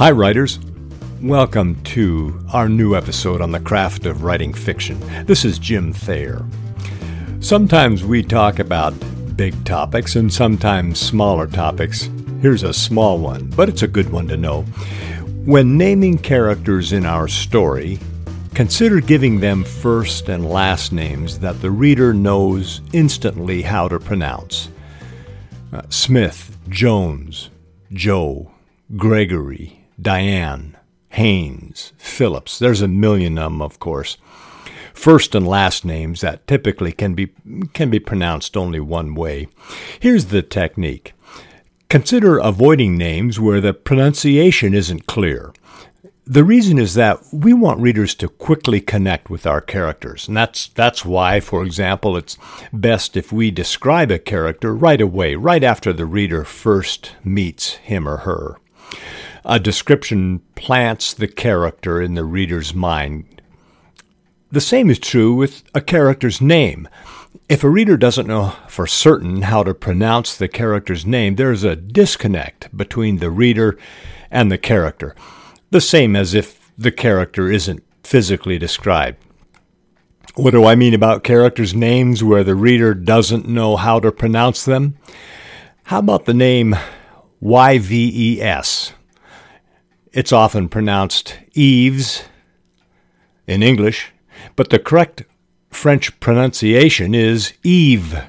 Hi, writers. Welcome to our new episode on the craft of writing fiction. This is Jim Thayer. Sometimes we talk about big topics and sometimes smaller topics. Here's a small one, but it's a good one to know. When naming characters in our story, consider giving them first and last names that the reader knows instantly how to pronounce. Uh, Smith, Jones, Joe, Gregory, Diane, Haynes, Phillips. There's a million of them, of course. First and last names that typically can be can be pronounced only one way. Here's the technique. Consider avoiding names where the pronunciation isn't clear. The reason is that we want readers to quickly connect with our characters. And that's, that's why, for example, it's best if we describe a character right away, right after the reader first meets him or her. A description plants the character in the reader's mind. The same is true with a character's name. If a reader doesn't know for certain how to pronounce the character's name, there's a disconnect between the reader and the character the same as if the character isn't physically described. What do I mean about characters' names where the reader doesn't know how to pronounce them? How about the name YVES? It's often pronounced Eves in English, but the correct French pronunciation is Eve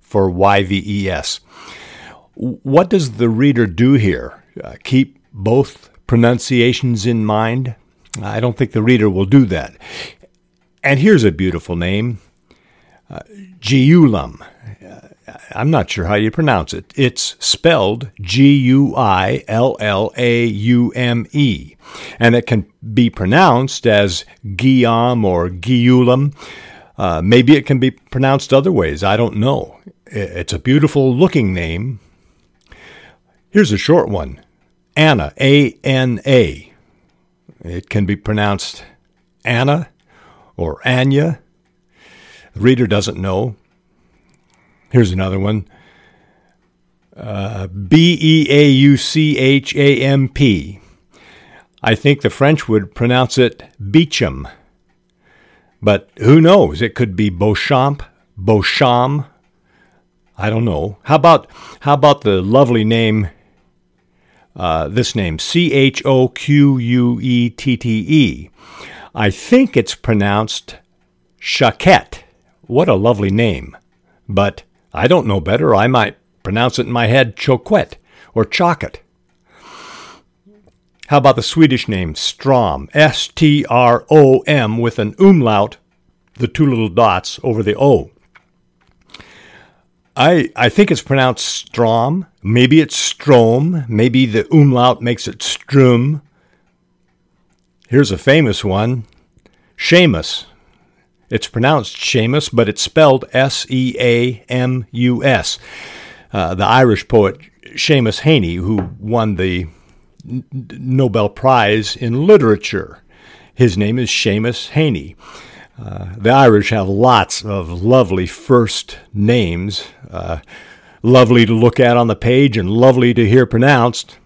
for YVES. What does the reader do here? Uh, keep both pronunciations in mind? I don't think the reader will do that. And here's a beautiful name uh, Guillaume. I'm not sure how you pronounce it. It's spelled G U I L L A U M E, and it can be pronounced as Guillaume or Guillaume. Uh, maybe it can be pronounced other ways. I don't know. It's a beautiful looking name. Here's a short one Anna, A N A. It can be pronounced Anna or Anya. The reader doesn't know. Here's another one uh, B E A U C H A M P. I think the French would pronounce it Beecham. But who knows? It could be Beauchamp, Beauchamp. I don't know. How about how about the lovely name uh, this name, C H O Q U E T T E. I think it's pronounced Chaquette. What a lovely name. But I don't know better. I might pronounce it in my head Choquette or Chocket. How about the Swedish name Strom? S T R O M with an umlaut, the two little dots over the O. I, I think it's pronounced Strom. Maybe it's Strom. Maybe the umlaut makes it Strum. Here's a famous one Seamus. It's pronounced Seamus, but it's spelled S E A M U S. Uh, the Irish poet Seamus Heaney, who won the Nobel Prize in Literature. His name is Seamus Heaney. Uh, the Irish have lots of lovely first names, uh, lovely to look at on the page and lovely to hear pronounced,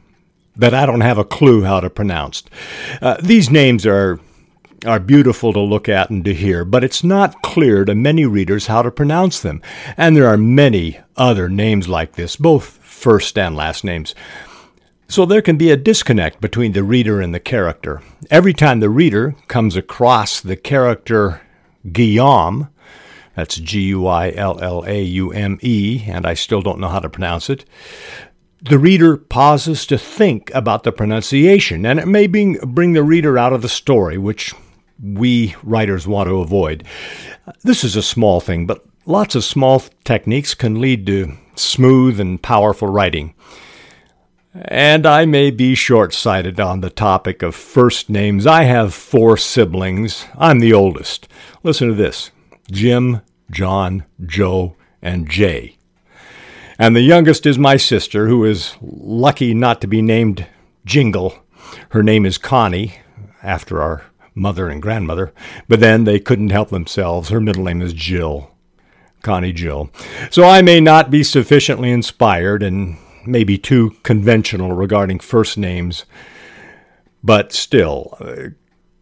that I don't have a clue how to pronounce. Uh, these names are are beautiful to look at and to hear, but it's not clear to many readers how to pronounce them. And there are many other names like this, both first and last names. So there can be a disconnect between the reader and the character. Every time the reader comes across the character Guillaume, that's G U I L L A U M E, and I still don't know how to pronounce it. The reader pauses to think about the pronunciation, and it may bring, bring the reader out of the story, which we writers want to avoid. This is a small thing, but lots of small techniques can lead to smooth and powerful writing. And I may be short sighted on the topic of first names. I have four siblings. I'm the oldest. Listen to this Jim, John, Joe, and Jay. And the youngest is my sister, who is lucky not to be named Jingle. Her name is Connie, after our mother and grandmother, but then they couldn't help themselves. Her middle name is Jill. Connie Jill. So I may not be sufficiently inspired and maybe too conventional regarding first names. But still, uh,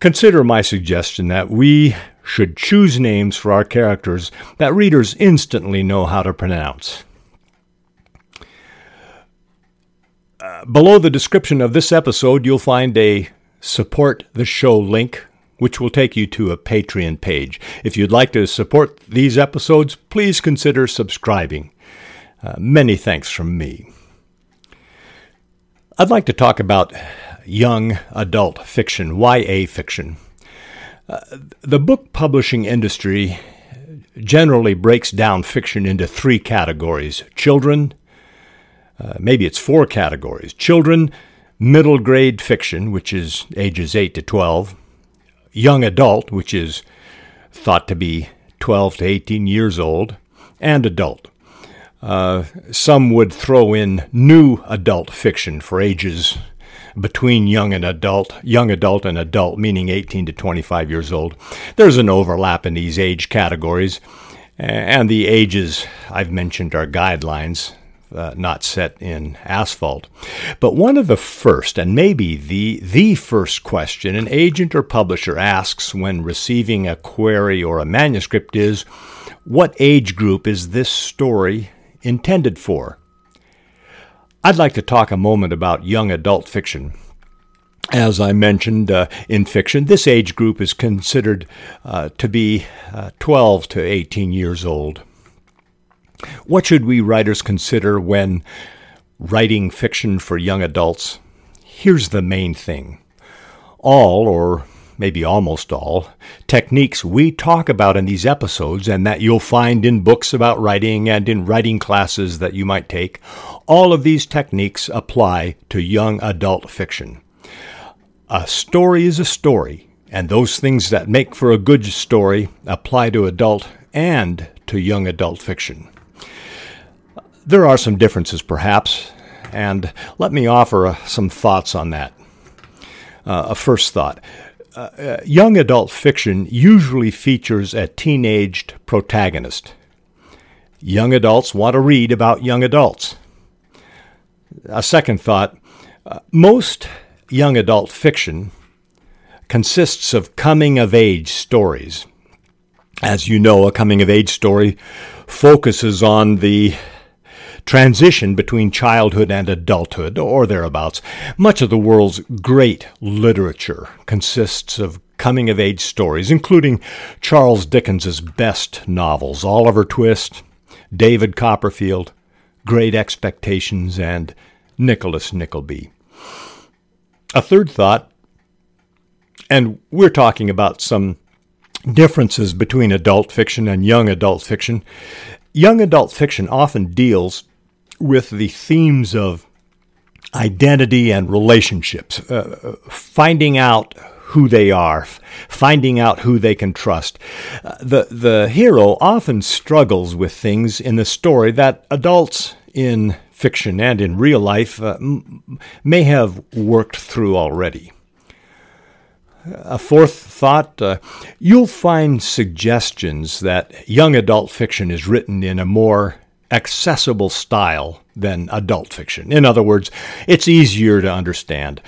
consider my suggestion that we should choose names for our characters that readers instantly know how to pronounce. Uh, below the description of this episode, you'll find a support the show link, which will take you to a Patreon page. If you'd like to support these episodes, please consider subscribing. Uh, many thanks from me. I'd like to talk about young adult fiction, YA fiction. Uh, the book publishing industry generally breaks down fiction into three categories children, uh, maybe it's four categories children, middle grade fiction, which is ages 8 to 12, young adult, which is thought to be 12 to 18 years old, and adult. Uh, some would throw in new adult fiction for ages between young and adult, young adult and adult, meaning 18 to 25 years old. There's an overlap in these age categories, and the ages I've mentioned are guidelines. Uh, not set in asphalt. But one of the first, and maybe the, the first question an agent or publisher asks when receiving a query or a manuscript is what age group is this story intended for? I'd like to talk a moment about young adult fiction. As I mentioned uh, in fiction, this age group is considered uh, to be uh, 12 to 18 years old. What should we writers consider when writing fiction for young adults? Here's the main thing. All, or maybe almost all, techniques we talk about in these episodes and that you'll find in books about writing and in writing classes that you might take, all of these techniques apply to young adult fiction. A story is a story, and those things that make for a good story apply to adult and to young adult fiction. There are some differences, perhaps, and let me offer uh, some thoughts on that. Uh, a first thought uh, uh, young adult fiction usually features a teenaged protagonist. Young adults want to read about young adults. A second thought uh, most young adult fiction consists of coming of age stories. As you know, a coming of age story focuses on the transition between childhood and adulthood, or thereabouts. Much of the world's great literature consists of coming of age stories, including Charles Dickens's best novels, Oliver Twist, David Copperfield, Great Expectations, and Nicholas Nickleby. A third thought, and we're talking about some differences between adult fiction and young adult fiction. Young adult fiction often deals with the themes of identity and relationships, uh, finding out who they are, finding out who they can trust. Uh, the the hero often struggles with things in the story that adults in fiction and in real life uh, m- may have worked through already. A fourth thought uh, you'll find suggestions that young adult fiction is written in a more accessible style than adult fiction. In other words, it's easier to understand.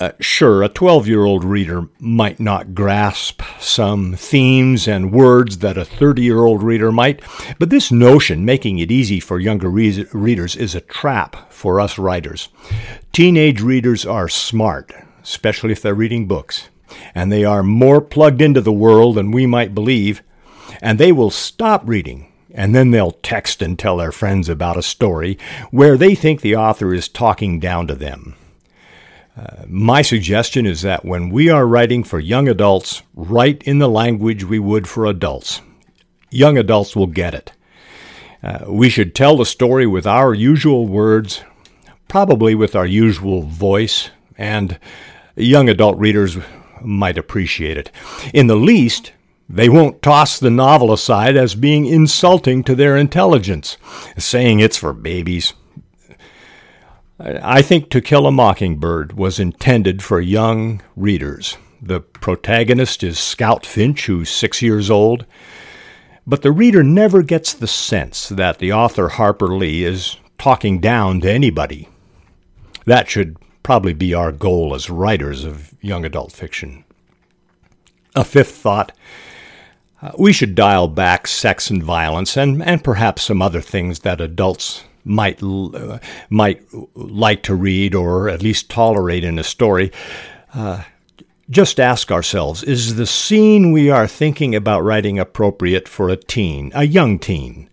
Uh, sure, a 12 year old reader might not grasp some themes and words that a 30 year old reader might, but this notion, making it easy for younger re- readers, is a trap for us writers. Teenage readers are smart, especially if they're reading books, and they are more plugged into the world than we might believe, and they will stop reading and then they'll text and tell their friends about a story where they think the author is talking down to them. Uh, my suggestion is that when we are writing for young adults, write in the language we would for adults. Young adults will get it. Uh, we should tell the story with our usual words, probably with our usual voice, and young adult readers might appreciate it. In the least, they won't toss the novel aside as being insulting to their intelligence, saying it's for babies. I think To Kill a Mockingbird was intended for young readers. The protagonist is Scout Finch, who's six years old, but the reader never gets the sense that the author Harper Lee is talking down to anybody. That should probably be our goal as writers of young adult fiction. A fifth thought uh, we should dial back sex and violence and, and perhaps some other things that adults might uh, might like to read or at least tolerate in a story. Uh, just ask ourselves: Is the scene we are thinking about writing appropriate for a teen, a young teen?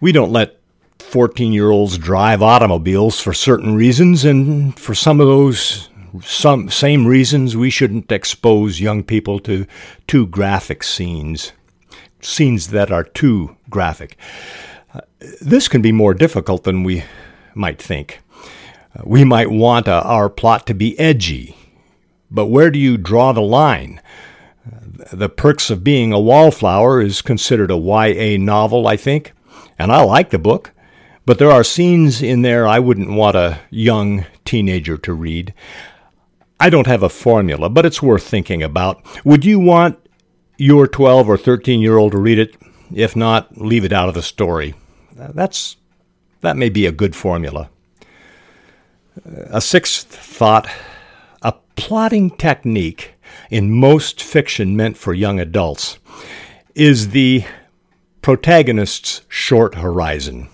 We don't let 14 year olds drive automobiles for certain reasons, and for some of those some same reasons we shouldn't expose young people to too graphic scenes, scenes that are too graphic. Uh, this can be more difficult than we might think. Uh, we might want uh, our plot to be edgy, but where do you draw the line? Uh, the Perks of Being a Wallflower is considered a YA novel, I think, and I like the book. But there are scenes in there I wouldn't want a young teenager to read. I don't have a formula, but it's worth thinking about. Would you want your 12 or 13 year old to read it? If not, leave it out of the story. Uh, that's that may be a good formula. Uh, a sixth thought, a plotting technique in most fiction meant for young adults is the protagonist's short horizon.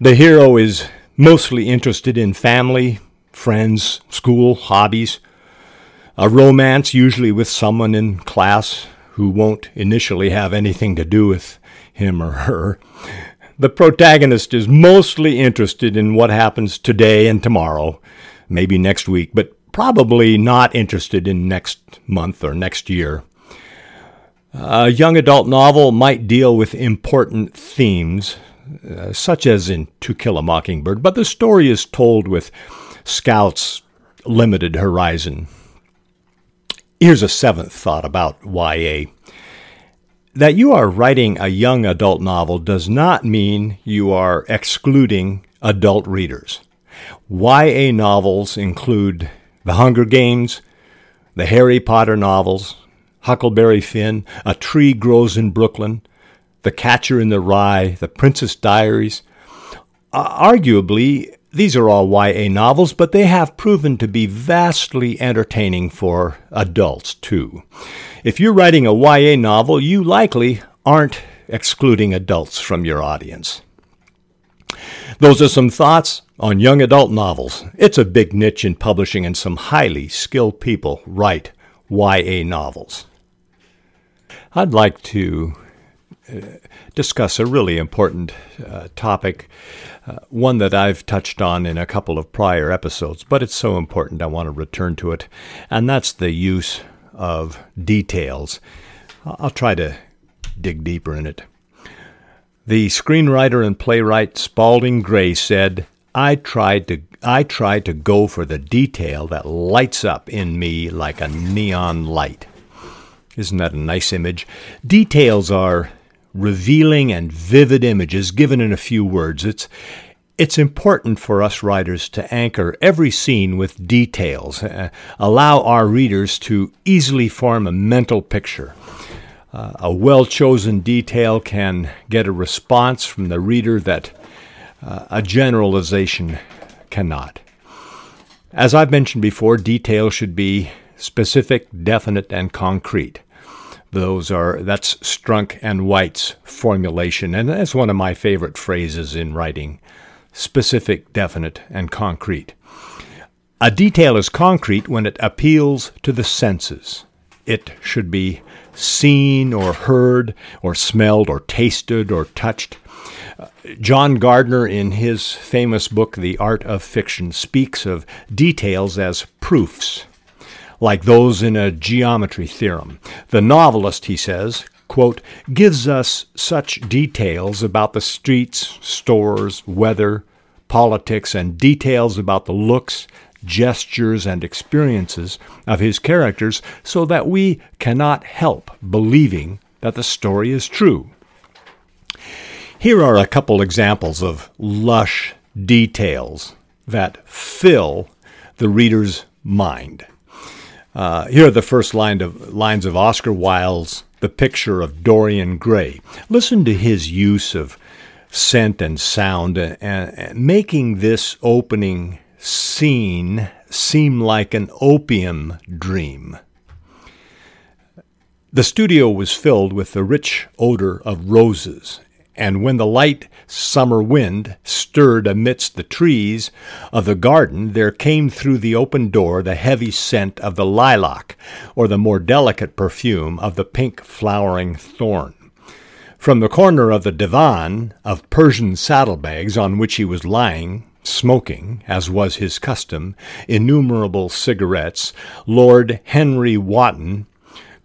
The hero is mostly interested in family, friends, school, hobbies, a romance usually with someone in class who won't initially have anything to do with him or her. The protagonist is mostly interested in what happens today and tomorrow, maybe next week, but probably not interested in next month or next year. A young adult novel might deal with important themes uh, such as in To Kill a Mockingbird, but the story is told with Scout's limited horizon. Here's a seventh thought about YA. That you are writing a young adult novel does not mean you are excluding adult readers. YA novels include The Hunger Games, the Harry Potter novels, Huckleberry Finn, A Tree Grows in Brooklyn, the Catcher in the Rye, The Princess Diaries. Uh, arguably, these are all YA novels, but they have proven to be vastly entertaining for adults, too. If you're writing a YA novel, you likely aren't excluding adults from your audience. Those are some thoughts on young adult novels. It's a big niche in publishing, and some highly skilled people write YA novels. I'd like to discuss a really important uh, topic, uh, one that I've touched on in a couple of prior episodes, but it's so important I want to return to it, and that's the use of details. I'll try to dig deeper in it. The screenwriter and playwright Spalding Gray said, I tried to I try to go for the detail that lights up in me like a neon light. Isn't that a nice image? Details are revealing and vivid images given in a few words. It's it's important for us writers to anchor every scene with details, uh, allow our readers to easily form a mental picture. Uh, a well chosen detail can get a response from the reader that uh, a generalization cannot. As I've mentioned before, detail should be specific, definite, and concrete. Those are that's Strunk and White's formulation, and that's one of my favorite phrases in writing: specific, definite, and concrete. A detail is concrete when it appeals to the senses. It should be seen or heard or smelled or tasted or touched. John Gardner, in his famous book, The Art of Fiction, speaks of details as proofs like those in a geometry theorem. The novelist, he says, quote, gives us such details about the streets, stores, weather, politics, and details about the looks, gestures, and experiences of his characters so that we cannot help believing that the story is true. Here are a couple examples of lush details that fill the reader's mind. Uh, here are the first line of, lines of Oscar Wilde's The Picture of Dorian Gray. Listen to his use of scent and sound, and, and making this opening scene seem like an opium dream. The studio was filled with the rich odor of roses, and when the light summer wind stirred amidst the trees of the garden, there came through the open door the heavy scent of the lilac, or the more delicate perfume of the pink flowering thorn. From the corner of the divan of Persian saddlebags on which he was lying, smoking, as was his custom, innumerable cigarettes, Lord Henry Wotton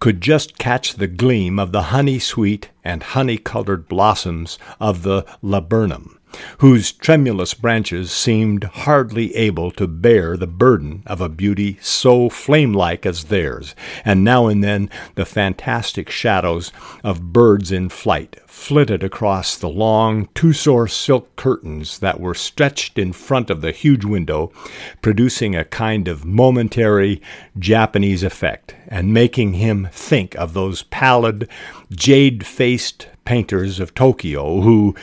could just catch the gleam of the honey sweet and honey colored blossoms of the laburnum, whose tremulous branches seemed hardly able to bear the burden of a beauty so flame like as theirs, and now and then the fantastic shadows of birds in flight flitted across the long Tussore silk curtains that were stretched in front of the huge window, producing a kind of momentary Japanese effect, and making him think of those pallid, jade faced painters of Tokyo who,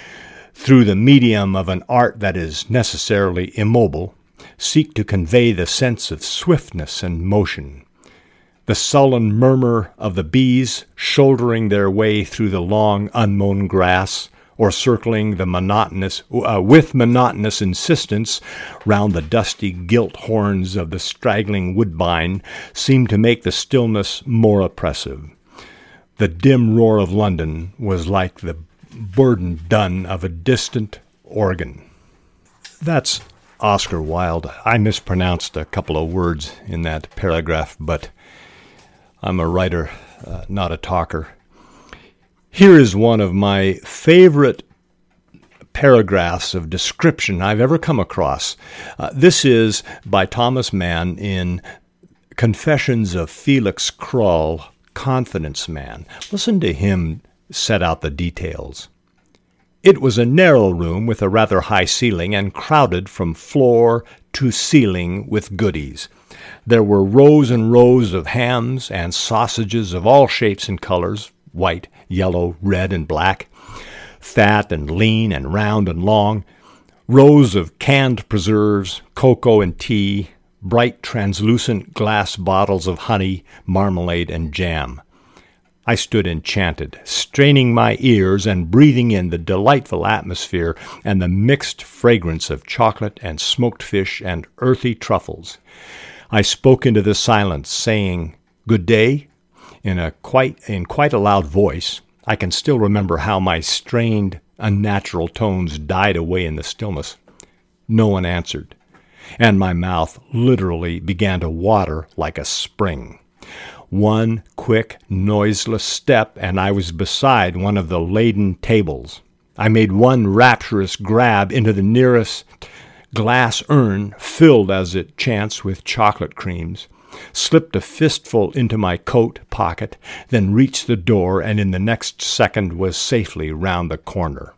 through the medium of an art that is necessarily immobile, seek to convey the sense of swiftness and motion the sullen murmur of the bees shouldering their way through the long unmown grass, or circling the monotonous uh, with monotonous insistence round the dusty gilt horns of the straggling woodbine seemed to make the stillness more oppressive. The dim roar of London was like the burden done of a distant organ. That's Oscar Wilde. I mispronounced a couple of words in that paragraph, but I'm a writer, uh, not a talker. Here is one of my favorite paragraphs of description I've ever come across. Uh, this is by Thomas Mann in Confessions of Felix Krull, Confidence Man. Listen to him set out the details. It was a narrow room with a rather high ceiling and crowded from floor to ceiling with goodies. There were rows and rows of hams and sausages of all shapes and colors white, yellow, red, and black, fat and lean and round and long, rows of canned preserves, cocoa and tea, bright translucent glass bottles of honey, marmalade, and jam. I stood enchanted, straining my ears and breathing in the delightful atmosphere and the mixed fragrance of chocolate and smoked fish and earthy truffles. I spoke into the silence, saying, Good day, in a quite in quite a loud voice. I can still remember how my strained, unnatural tones died away in the stillness. No one answered, and my mouth literally began to water like a spring. One quick, noiseless step, and I was beside one of the laden tables. I made one rapturous grab into the nearest glass urn filled as it chanced with chocolate creams, slipped a fistful into my coat pocket, then reached the door and in the next second was safely round the corner.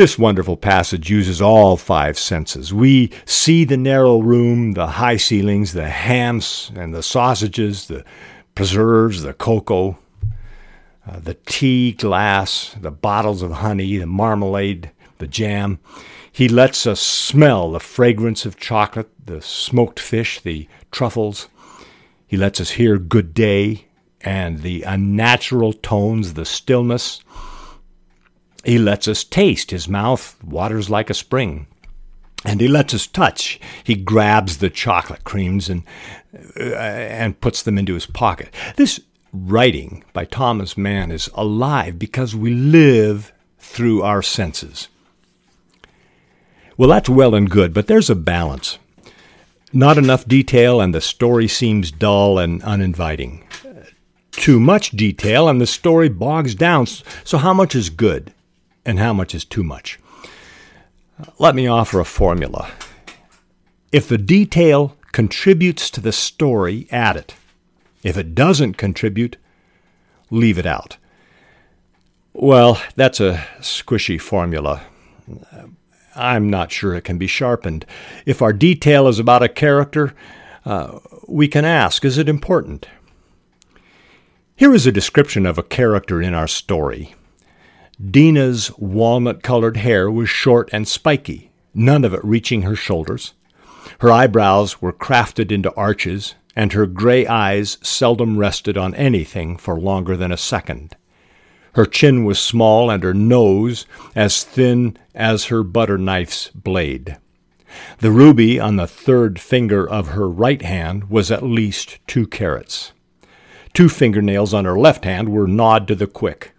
This wonderful passage uses all five senses. We see the narrow room, the high ceilings, the hams and the sausages, the preserves, the cocoa, uh, the tea glass, the bottles of honey, the marmalade, the jam. He lets us smell the fragrance of chocolate, the smoked fish, the truffles. He lets us hear good day and the unnatural tones, the stillness. He lets us taste. His mouth waters like a spring. And he lets us touch. He grabs the chocolate creams and, uh, and puts them into his pocket. This writing by Thomas Mann is alive because we live through our senses. Well, that's well and good, but there's a balance. Not enough detail, and the story seems dull and uninviting. Too much detail, and the story bogs down. So, how much is good, and how much is too much? Let me offer a formula. If the detail contributes to the story, add it. If it doesn't contribute, leave it out. Well, that's a squishy formula. I'm not sure it can be sharpened. If our detail is about a character, uh, we can ask, is it important? Here is a description of a character in our story. Dina's walnut colored hair was short and spiky. none of it reaching her shoulders. Her eyebrows were crafted into arches, and her gray eyes seldom rested on anything for longer than a second. Her chin was small, and her nose as thin as her butter knife's blade. The ruby on the third finger of her right hand was at least two carats. Two fingernails on her left hand were gnawed to the quick.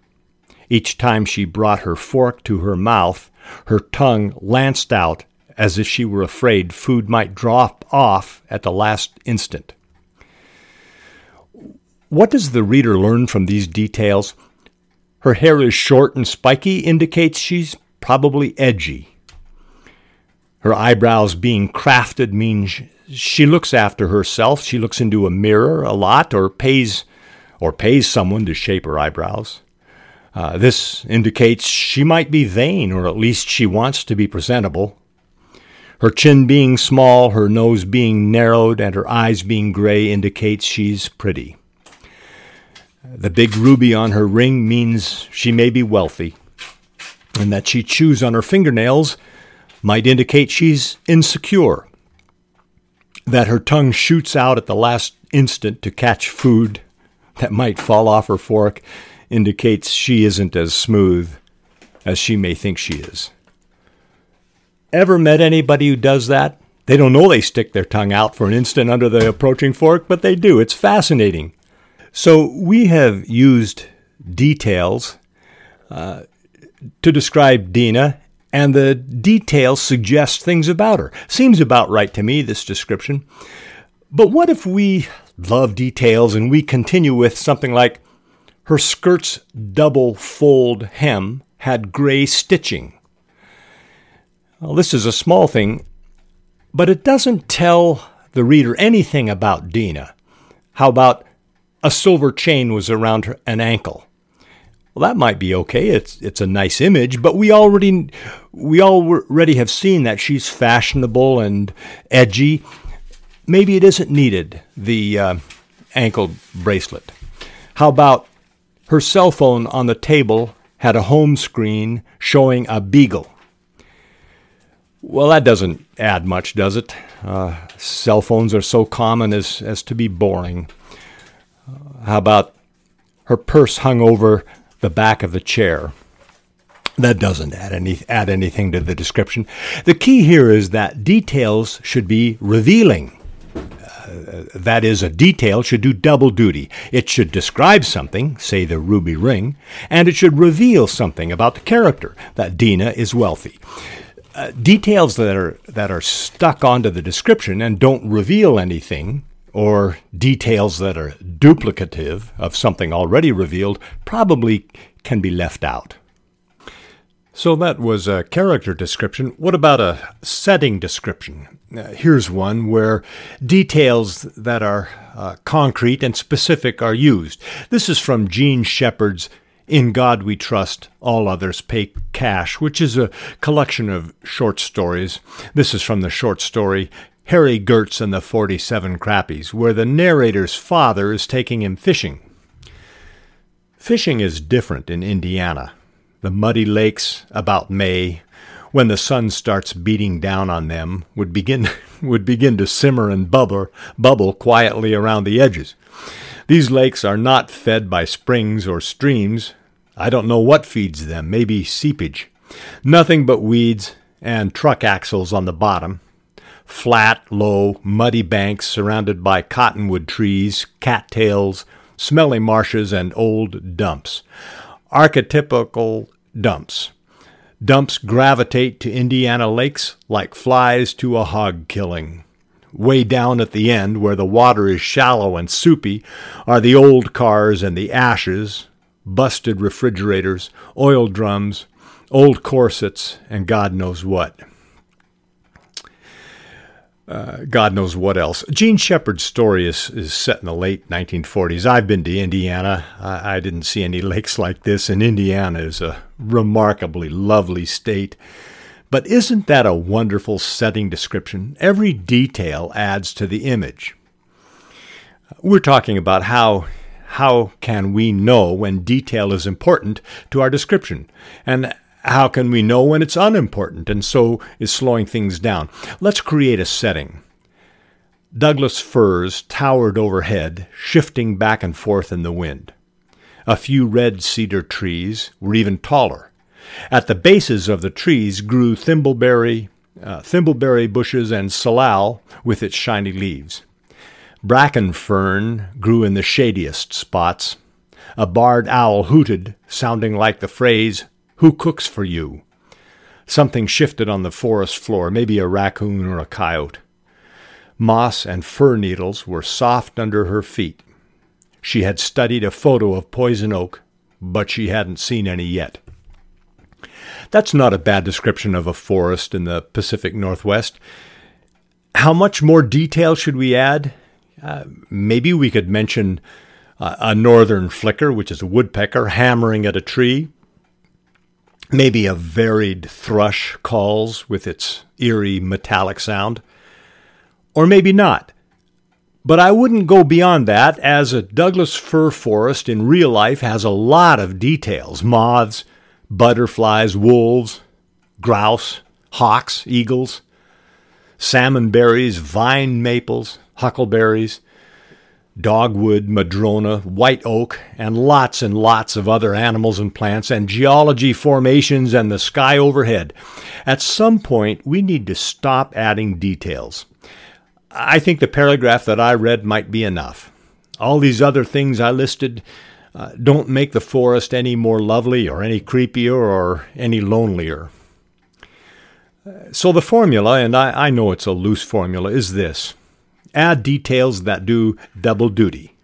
Each time she brought her fork to her mouth, her tongue lanced out as if she were afraid food might drop off at the last instant. What does the reader learn from these details? Her hair is short and spiky indicates she's probably edgy. Her eyebrows being crafted means she looks after herself. She looks into a mirror a lot or pays or pays someone to shape her eyebrows. Uh, this indicates she might be vain, or at least she wants to be presentable. Her chin being small, her nose being narrowed, and her eyes being gray indicates she's pretty. The big ruby on her ring means she may be wealthy, and that she chews on her fingernails might indicate she's insecure. That her tongue shoots out at the last instant to catch food that might fall off her fork indicates she isn't as smooth as she may think she is. Ever met anybody who does that? They don't know they stick their tongue out for an instant under the approaching fork, but they do. It's fascinating. So we have used details uh, to describe Dina, and the details suggest things about her. Seems about right to me, this description. But what if we love details and we continue with something like her skirt's double fold hem had gray stitching. Well, this is a small thing, but it doesn't tell the reader anything about Dina. How about a silver chain was around her, an ankle? Well, that might be okay. It's it's a nice image, but we already we already have seen that she's fashionable and edgy. Maybe it isn't needed. The uh, ankle bracelet. How about her cell phone on the table had a home screen showing a beagle. Well, that doesn't add much, does it? Uh, cell phones are so common as, as to be boring. Uh, how about her purse hung over the back of the chair? That doesn't add, any, add anything to the description. The key here is that details should be revealing that is, a detail should do double duty. It should describe something, say the ruby ring, and it should reveal something about the character, that Dina is wealthy. Uh, details that are that are stuck onto the description and don't reveal anything, or details that are duplicative of something already revealed, probably can be left out. So that was a character description. What about a setting description? Uh, here's one where details that are uh, concrete and specific are used. This is from Jean Shepherd's In God We Trust, All Others Pay Cash, which is a collection of short stories. This is from the short story Hairy Gertz and the 47 Crappies, where the narrator's father is taking him fishing. Fishing is different in Indiana the muddy lakes about May, when the sun starts beating down on them, would begin would begin to simmer and bubble bubble quietly around the edges. These lakes are not fed by springs or streams. I don't know what feeds them, maybe seepage. Nothing but weeds and truck axles on the bottom. Flat, low, muddy banks surrounded by cottonwood trees, cattails, smelly marshes, and old dumps archetypical dumps. Dumps gravitate to Indiana lakes like flies to a hog killing. Way down at the end, where the water is shallow and soupy, are the old cars and the ashes, busted refrigerators, oil drums, old corsets, and God knows what. Uh, God knows what else. Jean Shepherd's story is, is set in the late 1940s. I've been to Indiana. I, I didn't see any lakes like this, and Indiana is a remarkably lovely state. But isn't that a wonderful setting description? Every detail adds to the image. We're talking about how how can we know when detail is important to our description and How can we know when it's unimportant and so is slowing things down? Let's create a setting. Douglas firs towered overhead, shifting back and forth in the wind. A few red cedar trees were even taller. At the bases of the trees grew thimbleberry, uh, thimbleberry bushes and salal with its shiny leaves. Bracken fern grew in the shadiest spots. A barred owl hooted, sounding like the phrase, Who cooks for you? Something shifted on the forest floor, maybe a raccoon or a coyote. Moss and fir needles were soft under her feet. She had studied a photo of poison oak, but she hadn't seen any yet. That's not a bad description of a forest in the Pacific Northwest. How much more detail should we add? Uh, maybe we could mention uh, a northern flicker, which is a woodpecker hammering at a tree. Maybe a varied thrush calls with its eerie metallic sound. Or maybe not. But I wouldn't go beyond that, as a Douglas fir forest in real life has a lot of details moths, butterflies, wolves, grouse, hawks, eagles, salmon berries, vine maples, huckleberries, dogwood, madrona, white oak, and lots and lots of other animals and plants, and geology formations and the sky overhead. At some point, we need to stop adding details. I think the paragraph that I read might be enough. All these other things I listed uh, don't make the forest any more lovely or any creepier or any lonelier. So the formula, and I, I know it's a loose formula, is this add details that do double duty.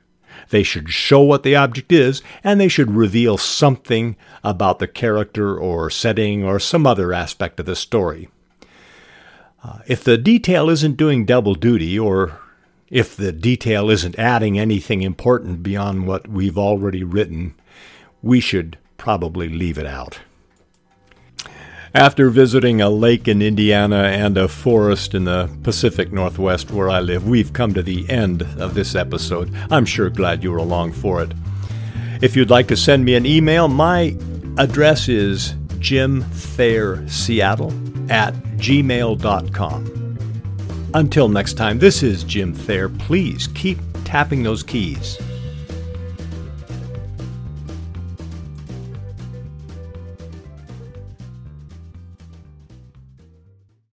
They should show what the object is, and they should reveal something about the character or setting or some other aspect of the story. Uh, if the detail isn't doing double duty, or if the detail isn't adding anything important beyond what we've already written, we should probably leave it out. After visiting a lake in Indiana and a forest in the Pacific Northwest where I live, we've come to the end of this episode. I'm sure glad you were along for it. If you'd like to send me an email, my address is jimthayerseattle at gmail.com. Until next time, this is Jim Thayer. Please keep tapping those keys.